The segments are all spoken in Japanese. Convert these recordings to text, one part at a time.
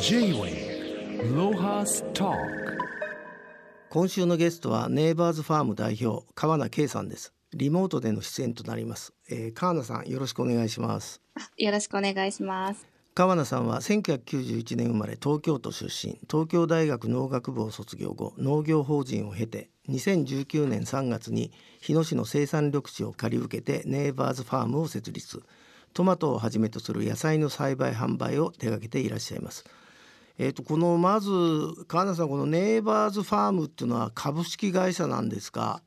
J-Way ロハスタ今週のゲストはネイバーズファーム代表川名圭さんです。リモートでの出演となります、えー、川名さんよろしくお願いします。よろしくお願いします。川名さんは1991年生まれ東京都出身。東京大学農学部を卒業後農業法人を経て2019年3月に日野市の生産緑地を借り受けてネイバーズファームを設立。トマトをはじめとする野菜の栽培販売を手掛けていらっしゃいます。えーと、このまず川名さんこのネイバーズファームっていうのは株式会社なんですか？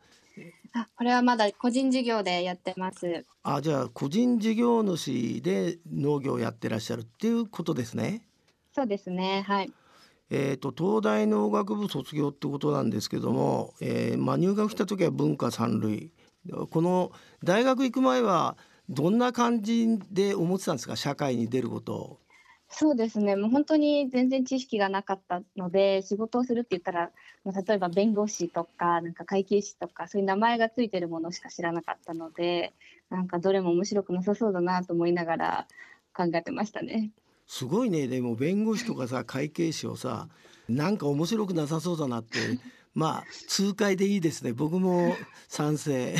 あこれはまだ個人事業でやってます。あじゃあ個人事業主で農業をやってらっしゃるっていうことですね？そうですねはい。えーと、東大農学部卒業ってことなんですけども、えーまあ、入学した時は文化三類。この大学行く前はどんな感じで思ってたんですか？社会に出ることを。そうですね。もう本当に全然知識がなかったので仕事をするって言ったら例えば弁護士とかなんか会計士とかそういう名前がついてるものしか知らなかったのでなんかどれも面白くなさそうだなと思いながら考えてましたね。すごいね。でも弁護士とかさ会計士をさなんか面白くなさそうだなってまあ痛快でいいですね。僕も賛成。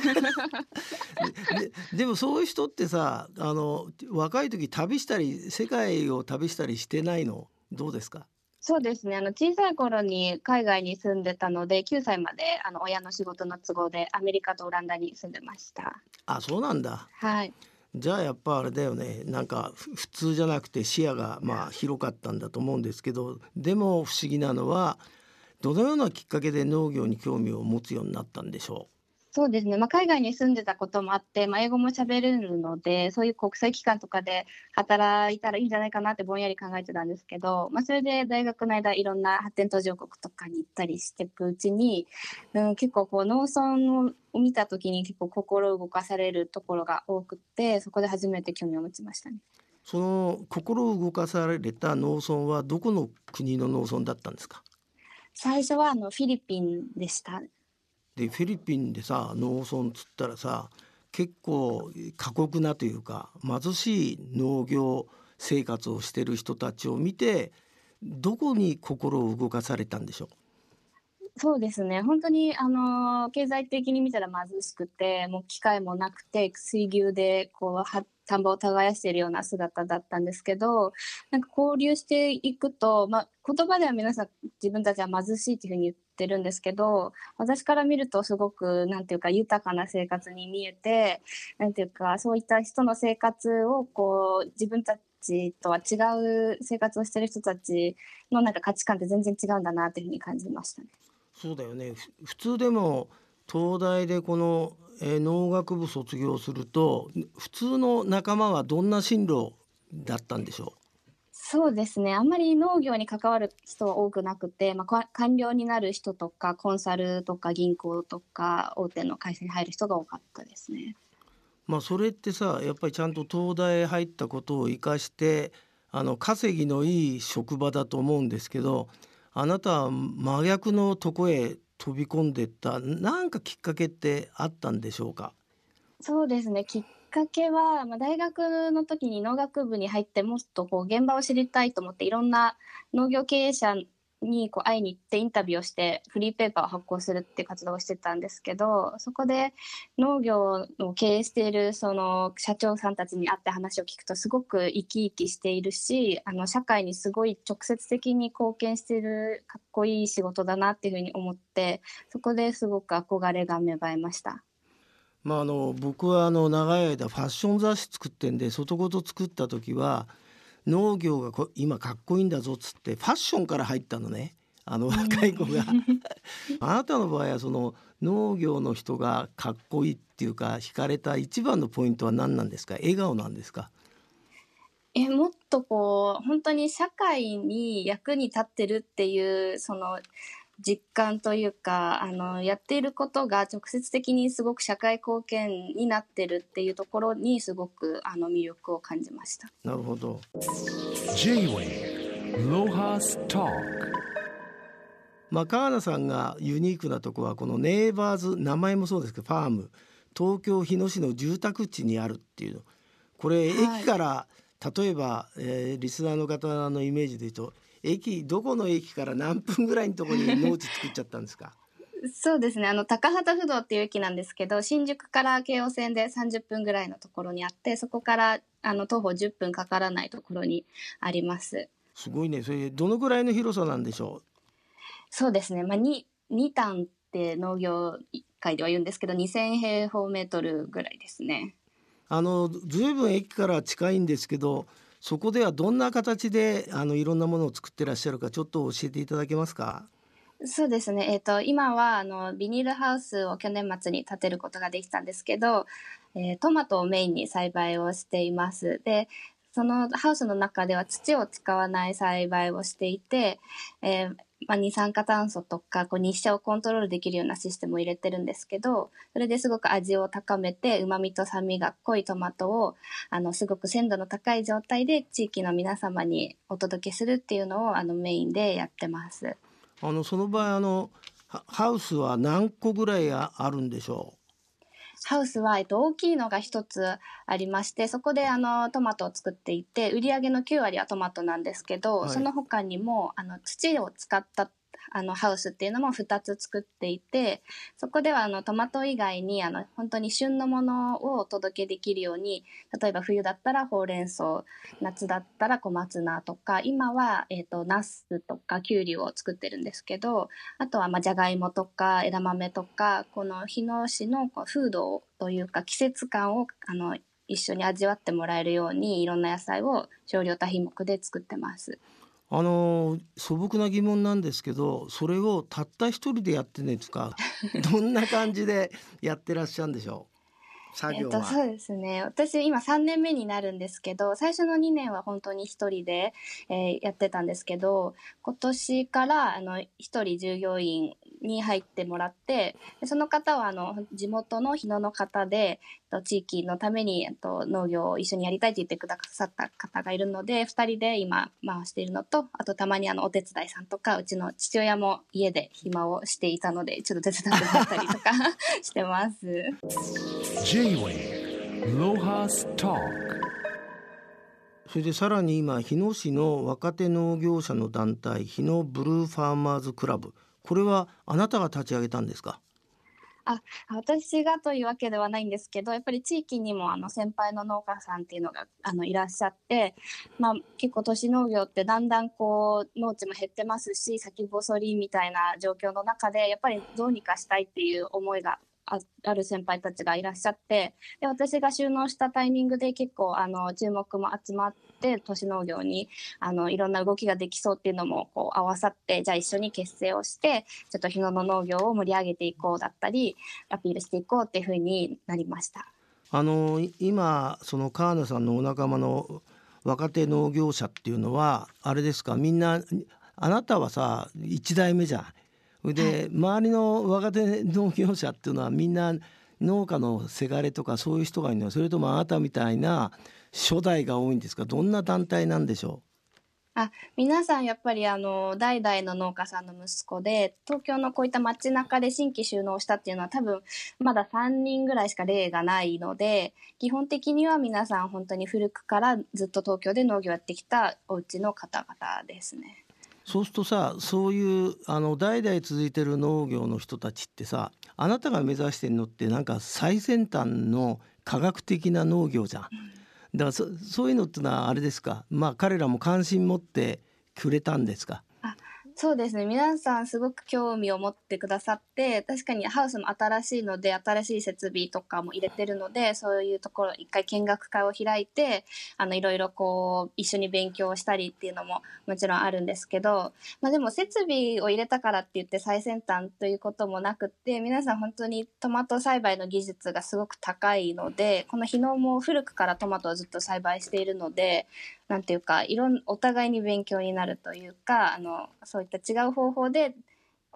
で でもそういう人ってさあの若い時旅したり世界を旅したりしてないのどうですか？そうですね。あの小さい頃に海外に住んでたので9歳まであの親の仕事の都合でアメリカとオランダに住んでました。あそうなんだ。はい。じゃあやっぱあれだよね。なんか普通じゃなくて視野がまあ広かったんだと思うんですけどでも不思議なのはどのようなきっかけで農業に興味を持つようになったんでしょう？そうですね、まあ、海外に住んでたこともあって、まあ、英語も喋れるので、そういう国際機関とかで働いたらいいんじゃないかなってぼんやり考えてたんですけど、まあ、それで大学の間、いろんな発展途上国とかに行ったりしていくうちに、うん、結構こう農村を見たときに結構心動かされるところが多くて、そこで初めて興味を持ちましたね。その心動かされた農村はどこの国の農村だったんですか？最初はあのフィリピンでした。でフィリピンでさ農村つったらさ結構過酷なというか貧しい農業生活をしてる人たちを見てどこに心を動かされたんでしょう？そうですね。本当にあの経済的に見たら貧しくてもう機械もなくて水牛でこう田んぼを耕しているような姿だったんですけどなんか交流していくと、まあ、言葉では皆さん自分たちは貧しいっていうふうに言っててるんですけど私から見るとすごくなんていうか豊かな生活に見えてなんていうかそういった人の生活をこう自分たちとは違う生活をしてる人たちのなんか価値観って全然違うんだなっていうふうに感じましたね。そうだよね普通でも東大でこのえー、農学部卒業すると普通の仲間はどんな進路だったんでしょう？そうですね。あんまり農業に関わる人は多くなくて、まあ、官僚になる人とかコンサルとか銀行とか大手の会社に入る人が多かったですね。まあ、それってさやっぱりちゃんと東大へ入ったことを生かしてあの稼ぎのいい職場だと思うんですけどあなたは真逆のとこへ飛び込んでったなんかきっかけってあったんでしょうか？そうですね。きっかけは、まあ、大学の時に農学部に入ってもっとこう現場を知りたいと思っていろんな農業経営者にこう会いに行ってインタビューをしてフリーペーパーを発行するっていう活動をしてたんですけどそこで農業を経営しているその社長さんたちに会って話を聞くとすごく生き生きしているしあの社会にすごい直接的に貢献しているかっこいい仕事だなっていうふうに思ってそこですごく憧れが芽生えました。まあ、あの僕はあの長い間ファッション雑誌作ってんで外ごと作った時は農業が今かっこいいんだぞっつってファッションから入ったのね。あの若い子が。あなたの場合はその農業の人がかっこいいっていうか惹かれた一番のポイントは何なんですか？笑顔なんですか？えもっとこう本当に社会に役に立ってるっていうその実感というかあのやっていることが直接的にすごく社会貢献になってるっていうところにすごくあの魅力を感じました。なるほど。J-Way ロハスタまあ川名さんがユニークなとこはこのネイバーズ名前もそうですけどファーム東京日野市の住宅地にあるっていうのこれ、駅から例えば、えーリスナーの方のイメージで言うと駅どこの駅から何分ぐらいのところに 農地作っちゃったんですか？そうですね。あの、高畑不動っていう駅なんですけど、新宿から京王線で30分ぐらいのところにあって、そこから、あの、徒歩10分かからないところにあります。すごいねそれどのぐらいの広さなんでしょそうですね。まあ、2、2単って農業界では言うんですけど、2000平方メートルぐらいですね。うあのずいぶん駅から近いんですけどそこではどんな形であのいろんなものを作ってらっしゃるかちょっと教えていただけますか？そうですね。えっ、と、今は、あの、ビニールハウスを去年末に建てることができたんですけど、えートマトをメインに栽培をしています。で、そのハウスの中では土を使わない栽培をしていて、えーまあ、二酸化炭素とかこう日射をコントロールできるようなシステムを入れてるんですけどそれですごく味を高めて旨味と酸味が濃いトマトをあのすごく鮮度の高い状態で地域の皆様にお届けするっていうのをあのメインでやってます。あのその場合あのハウスは何個ぐらいあるんでしょう？ハウスは、えっと、大きいのが一つありまして、そこであのトマトを作っていて、売り上げの9割はトマトなんですけど、はい。その他にもあの土を使ったあのハウスっていうのも2つ作っていて、そこではあのトマト以外にあの本当に旬のものをお届けできるように、例えば冬だったらほうれん草、夏だったら小松菜とか、今は、えっとナスとかきゅうりを作ってるんですけど、あとはまじゃがいもとか枝豆とかこの日野市のこう風土というか季節感をあの一緒に味わってもらえるようにいろんな野菜を少量多品目で作ってます。うあの素朴な疑問なんですけどそれをたった一人でやってねですか どんな感じでやってらっしゃるんでしょう？作業は、えっと、そうですね。私今3年目になるんですけど最初の2年は本当に一人で、えーやってたんですけど今年からあの一人従業員に入ってもらってでその方はあの地元の日野の方でと地域のためにえっと農業を一緒にやりたいって言ってくださった方がいるので2人で今回しているのとあとたまにあのお手伝いさんとかうちの父親も家で暇をしていたのでちょっと手伝ってもらったりとか してます。それでさらに今日野市の若手農業者の団体日野ブルーファーマーズクラブ。これはあなたが立ち上げたんですか？あ私がというわけではないんですけどやっぱり地域にもあの先輩の農家さんっていうのがあのいらっしゃって、まあ、結構都市農業ってだんだんこう農地も減ってますし先細りみたいな状況の中でやっぱりどうにかしたいっていう思いがある先輩たちがいらっしゃってで私が収納したタイミングで結構あの注目も集まって都市農業にあのいろんな動きができそうっていうのもこう合わさってじゃあ一緒に結成をしてちょっと日野の農業を盛り上げていこうだったりアピールしていこうっていうふうになりました。あの今その川野さんのお仲間の若手農業者っていうのはあれですかみんなあなたはさ一代目じゃん。で、周りの若手農業者っていうのはみんな農家のせがれとかそういう人がいるのはそれともあなたみたいな初代が多いんですか？どんな団体なんでしょあ皆さんやっぱりあの代々の農家さんの息子で東京のこういった街中で新規収納したっていうのは多分まだ3人ぐらいしか例がないので基本的には皆さん本当に古くからずっと東京で農業やってきたお家の方々ですね。そうするとさそういうあの代々続いてる農業の人たちってさあなたが目指してるのってなんか最先端の科学的な農業じゃん。だからそそういうのってのはあれですか？まあ彼らも関心持ってくれたんですか？そうですね。皆さんすごく興味を持ってくださって確かにハウスも新しいので新しい設備とかも入れてるのでそういうところ一回見学会を開いてあのいろいろこう一緒に勉強したりっていうのももちろんあるんですけど、まあ、でも設備を入れたからって言って最先端ということもなくって皆さん本当にトマト栽培の技術がすごく高いのでこの日野も古くからトマトをずっと栽培しているのでなんていうかいろんお互いに勉強になるというかあのそういった違う方法で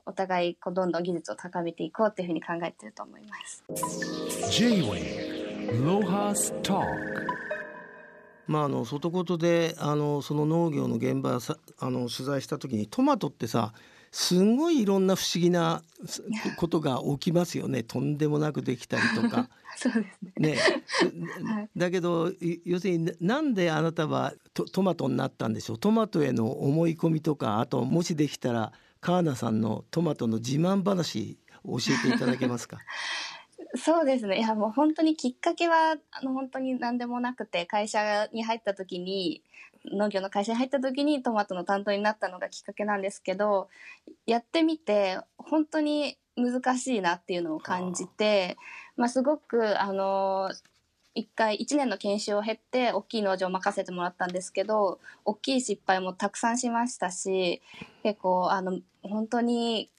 お互いこうどんどん技術を高めていこうっていうふうに考えてると思います。まああの外言であのその農業の現場さあの取材した時にトマトってさすごいいろんな不思議なすことが起きますよね とんでもなくできたりとか。そうですね。ね、はいだけどい要するにななんであなたはトトマトになったんでしょう？トマトへの思い込みとかあともしできたら川名さんのトマトの自慢話教えていただけますか？そうですね。いや、もう本当にきっかけは、あの、本当に何でもなくて、会社に入った時に、農業の会社に入った時にトマトの担当になったのがきっかけなんですけど、やってみて、本当に難しいなっていうのを感じて、まあ、すごく、あの、一回、一年の研修を経て、大きい農場を任せてもらったんですけど、大きい失敗もたくさんしましたし、結構、あの、本当に、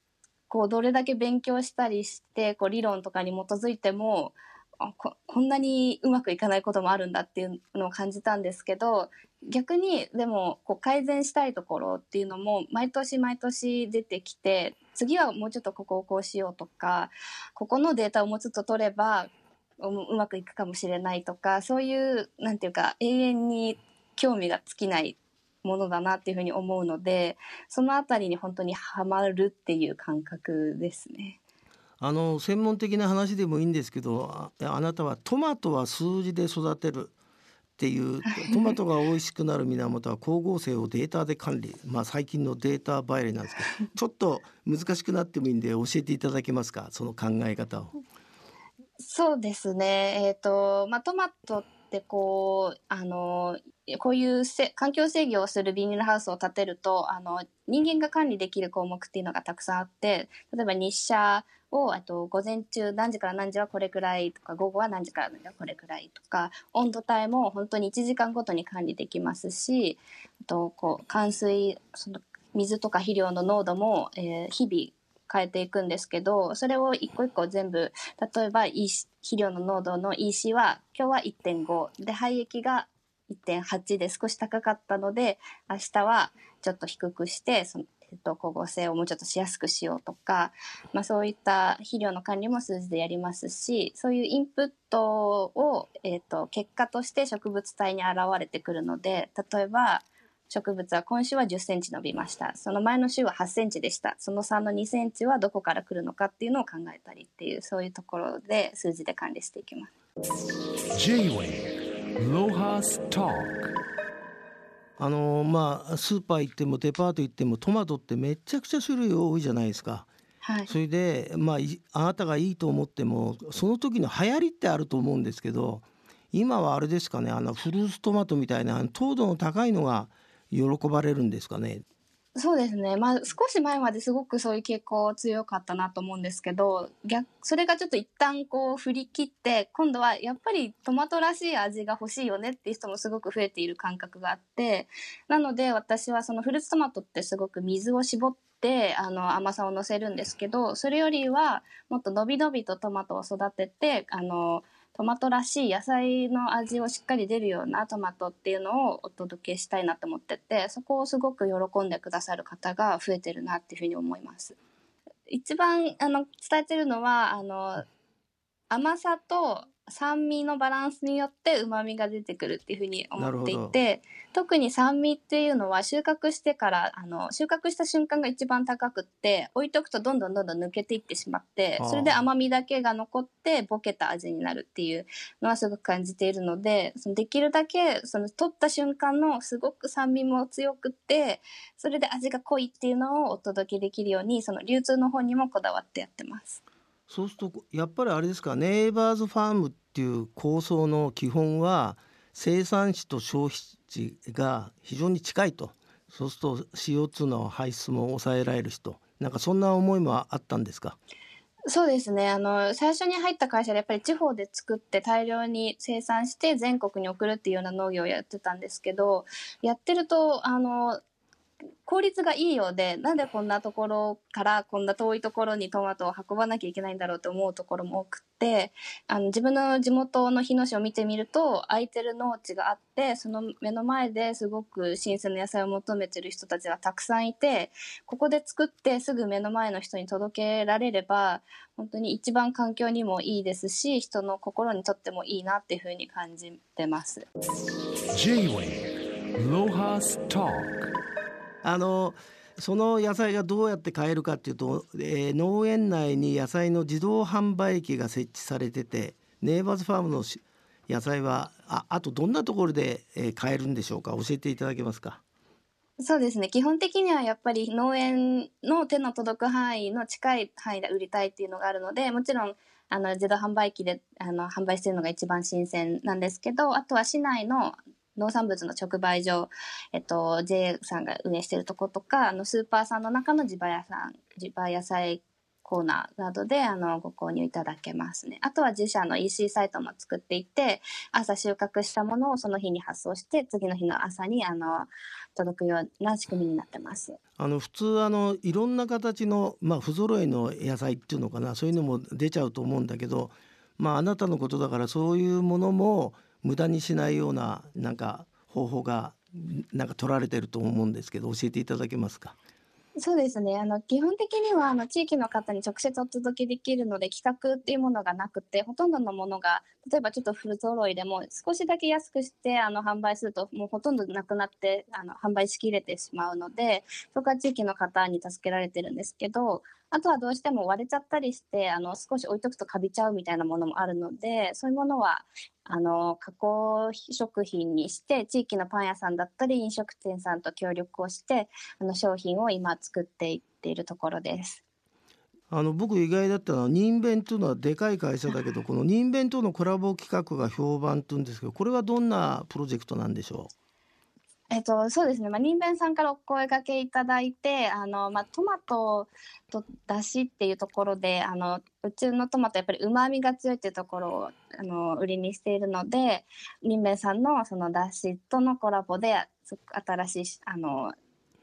こうどれだけ勉強したりしてこう理論とかに基づいてもこんなにうまくいかないこともあるんだっていうのを感じたんですけど逆にでもこう改善したいところっていうのも毎年毎年出てきて次はもうちょっとここをこうしようとかここのデータをもうちょっと取ればうまくいくかもしれないとかそういうなんていうか永遠に興味が尽きないものだなっていうふうに思うのでそのあたりに本当にハマるっていう感覚ですね。あの専門的な話でもいいんですけどああなたはトマトは数字で育てるっていう トマトが美味しくなる源は光合成をデータで管理まあ最近のデータバイレなんですけど ちょっと難しくなってもいいんで教えていただけますか？その考え方を。そうですね。えっ、と、まあ、トマトってこう、あの、こういうせ環境制御をするビニールハウスを建てると、あの、人間が管理できる項目っていうのがたくさんあって、例えば日射を、あと、午前中何時から何時はこれくらいとか、午後は何時から何時はこれくらいとか、温度帯も本当に1時間ごとに管理できますし、あと、こう、冠水、その、水とか肥料の濃度も、えー日々変えていくんですけど、それを一個一個全部、例えば、EC 肥料の濃度の EC は、今日は1.5、で、廃液が1.8で少し高かったので、明日はちょっと低くして、その、えっと、光合成をもうちょっとしやすくしようとか、まあそういった肥料の管理も数字でやりますし、そういうインプットを、えっと、結果として植物体に現れてくるので、例えば、植物は今週は10センチ伸びました。その前の週は8センチでした。その3の2センチはどこから来るのかっていうのを考えたりっていう、そういうところで数字で管理していきます。J-Way あのまあスーパー行ってもデパート行ってもトマトってめちゃくちゃ種類多いじゃないですか。はい。それでまあいあなたがいいと思ってもその時の流行りってあると思うんですけど今はあれですかねあのフルーツトマトみたいな糖度の高いのが喜ばれるんですかね。そうですね。まあ少し前まですごくそういう傾向強かったなと思うんですけど、逆、それがちょっと一旦こう振り切って、今度はやっぱりトマトらしい味が欲しいよねっていう人もすごく増えている感覚があって、なので私はそのフルーツトマトってすごく水を絞って、あの甘さを乗せるんですけど、それよりはもっと伸び伸びとトマトを育てて、あの、トマトらしい野菜の味をしっかり出るようなトマトっていうのをお届けしたいなと思っててそこをすごく喜んでくださる方が増えてるなっていうふうに思います。一番あの伝えてるのはあの甘さと酸味のバランスによって旨味が出てくるっていうふうに思っていて特に酸味っていうのは収穫してからあの収穫した瞬間が一番高くって置いとくとどんどんどんどん抜けていってしまってそれで甘みだけが残ってボケた味になるっていうのはすごく感じているのでそのできるだけその取った瞬間のすごく酸味も強くってそれで味が濃いっていうのをお届けできるようにその流通の方にもこだわってやってます。そうするとやっぱりあれですかネイバーズファームっていう構想の基本は生産地と消費地が非常に近いと。そうすると CO2 の排出も抑えられるしとなんかそんな思いもあったんですか？そうですね。あの、最初に入った会社でやっぱり地方で作って大量に生産して全国に送るっていうような農業をやってたんですけど、やってると、あの、効率がいいようで、なんでこんなところからこんな遠いところにトマトを運ばなきゃいけないんだろうと思うところも多くって、あの、自分の地元の日野市を見てみると、空いてる農地があって、その目の前ですごく新鮮な野菜を求めてる人たちがたくさんいて、ここで作ってすぐ目の前の人に届けられれば、本当に一番環境にもいいですし、人の心にとってもいいなっていうふうに感じてます。J-Wave Lohas Talk あのその野菜がどうやって買えるかっていうと、えー農園内に野菜の自動販売機が設置されててネイバーズファームの野菜はああとどんなところで、えー買えるんでしょうか？教えていただけますか？そうですね。基本的にはやっぱり農園の手の届く範囲の近い範囲で売りたいっていうのがあるので、もちろんあの自動販売機であの販売してるのが一番新鮮なんですけど、あとは市内の農産物の直売所、えっと、JA さんが運営しているとことか、あのスーパーさんの中の地場屋さん、地場野菜コーナーなどであのご購入いただけますね。あとは自社の EC サイトも作っていて、朝収穫したものをその日に発送して、次の日の朝にあの届くような仕組みになってます。あの普通あのいろんな形の、まあ、不揃いの野菜っていうのかなそういうのも出ちゃうと思うんだけど、まあ、あなたのことだからそういうものも無駄にしないようななんか方法がなんか取られてると思うんですけど教えていただけますか？そうですね。あの、基本的には、あの、地域の方に直接お届けできるので、企画っていうものがなくて、ほとんどのものが、例えばちょっと不揃いでも、少しだけ安くして、あの、販売すると、もうほとんどなくなって、あの、販売しきれてしまうので、そこは地域の方に助けられてるんですけど、あとはどうしても割れちゃったりして、あの、少し置いとくとカビちゃうみたいなものもあるので、そういうものは、あの、加工食品にして、地域のパン屋さんだったり、飲食店さんと協力をして、あの商品を今作っていっているところです。あの僕意外だったのは人弁というのはでかい会社だけどこの人弁とのコラボ企画が評判というんですけどこれはどんなプロジェクトなんでしょう？えっと、そうですね、まあ、人弁さんからお声掛けいただいて、あの、まあ、トマトとだしっていうところで、あの、うちのトマトやっぱり旨味が強いっていうところを、あの、売りにしているので、人弁さんのそのだしとのコラボで、新しい、あの、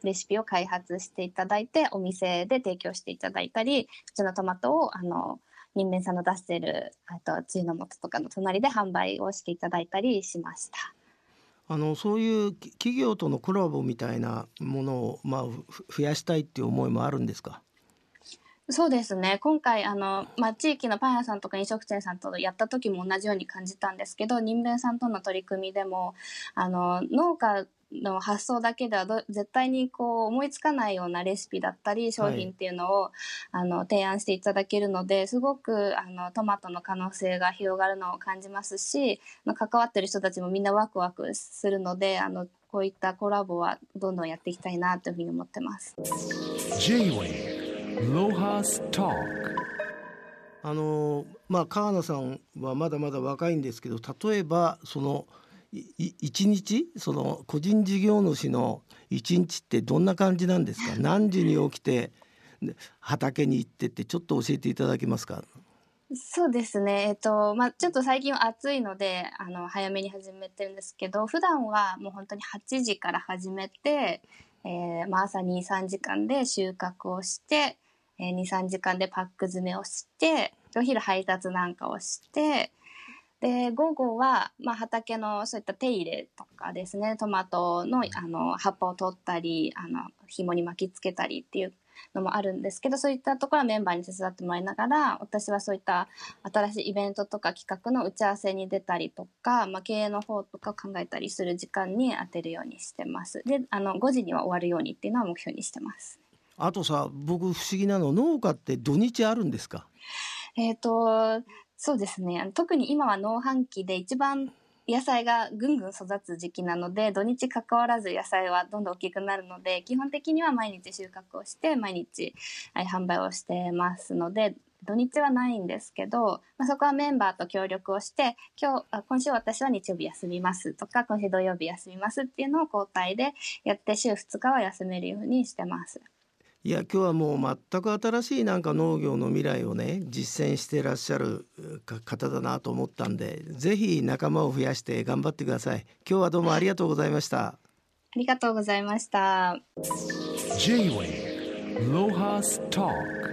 レシピを開発していただいて、お店で提供していただいたり、うちのトマトを、あの、人弁さんの出してる、あと、つゆの素とかの隣で販売をしていただいたりしました。うあのそういうき企業とのコラボみたいなものを、まあ、ふ増やしたいっていう思いもあるんですか？そうですね今回あの、まあ、地域のパン屋さんとか飲食店さんとやった時も同じように感じたんですけど人弁さんとの取り組みでもあの農家の発想だけではど絶対にこう思いつかないようなレシピだったり商品っていうのを、あの提案していただけるのですごくあのトマトの可能性が広がるのを感じますしまあ関わってる人たちもみんなワクワクするのであのこういったコラボはどんどんやっていきたいなというふうに思ってます。J-Way Lohas Talk あのまあ川野さんはまだまだ若いんですけど例えばそのいい一日？その個人事業主の一日ってどんな感じなんですか？何時に起きてで畑に行ってってちょっと教えていただけますか？そうですね。えっと、まあ、ちょっと最近は暑いので、あの、早めに始めてるんですけど、普段はもう本当に8時から始めて、えーまあ、朝2、3時間で収穫をして、えー2、3時間でパック詰めをして、お昼配達なんかをして、で、午後は、まあ、畑のそういった手入れとかですね、トマトの、あの、葉っぱを取ったり、あの、紐に巻きつけたりっていうのもあるんですけど、そういったところはメンバーに手伝ってもらいながら、私はそういった新しいイベントとか企画の打ち合わせに出たりとか、まあ、経営の方とかを考えたりする時間に当てるようにしてます。で、あの、5時には終わるようにっていうのは目標にしてます。あとさ僕不思議なの農家って土日あるんですか？えっ、と、そうですね。特に今は農繁期で一番野菜がぐんぐん育つ時期なので、土日関わらず野菜はどんどん大きくなるので、基本的には毎日収穫をして、毎日はい販売をしてますので、土日はないんですけど、まあ、そこはメンバーと協力をして、今日、今週私は日曜日休みますとか、今週土曜日休みますっていうのを交代でやって、週2日は休めるようにしてます。いや今日はもう全く新しいなんか農業の未来をね実践していらっしゃるか方だなと思ったんでぜひ仲間を増やして頑張ってください。今日はどうもありがとうございました。ありがとうございました。J-Way Lohas Talk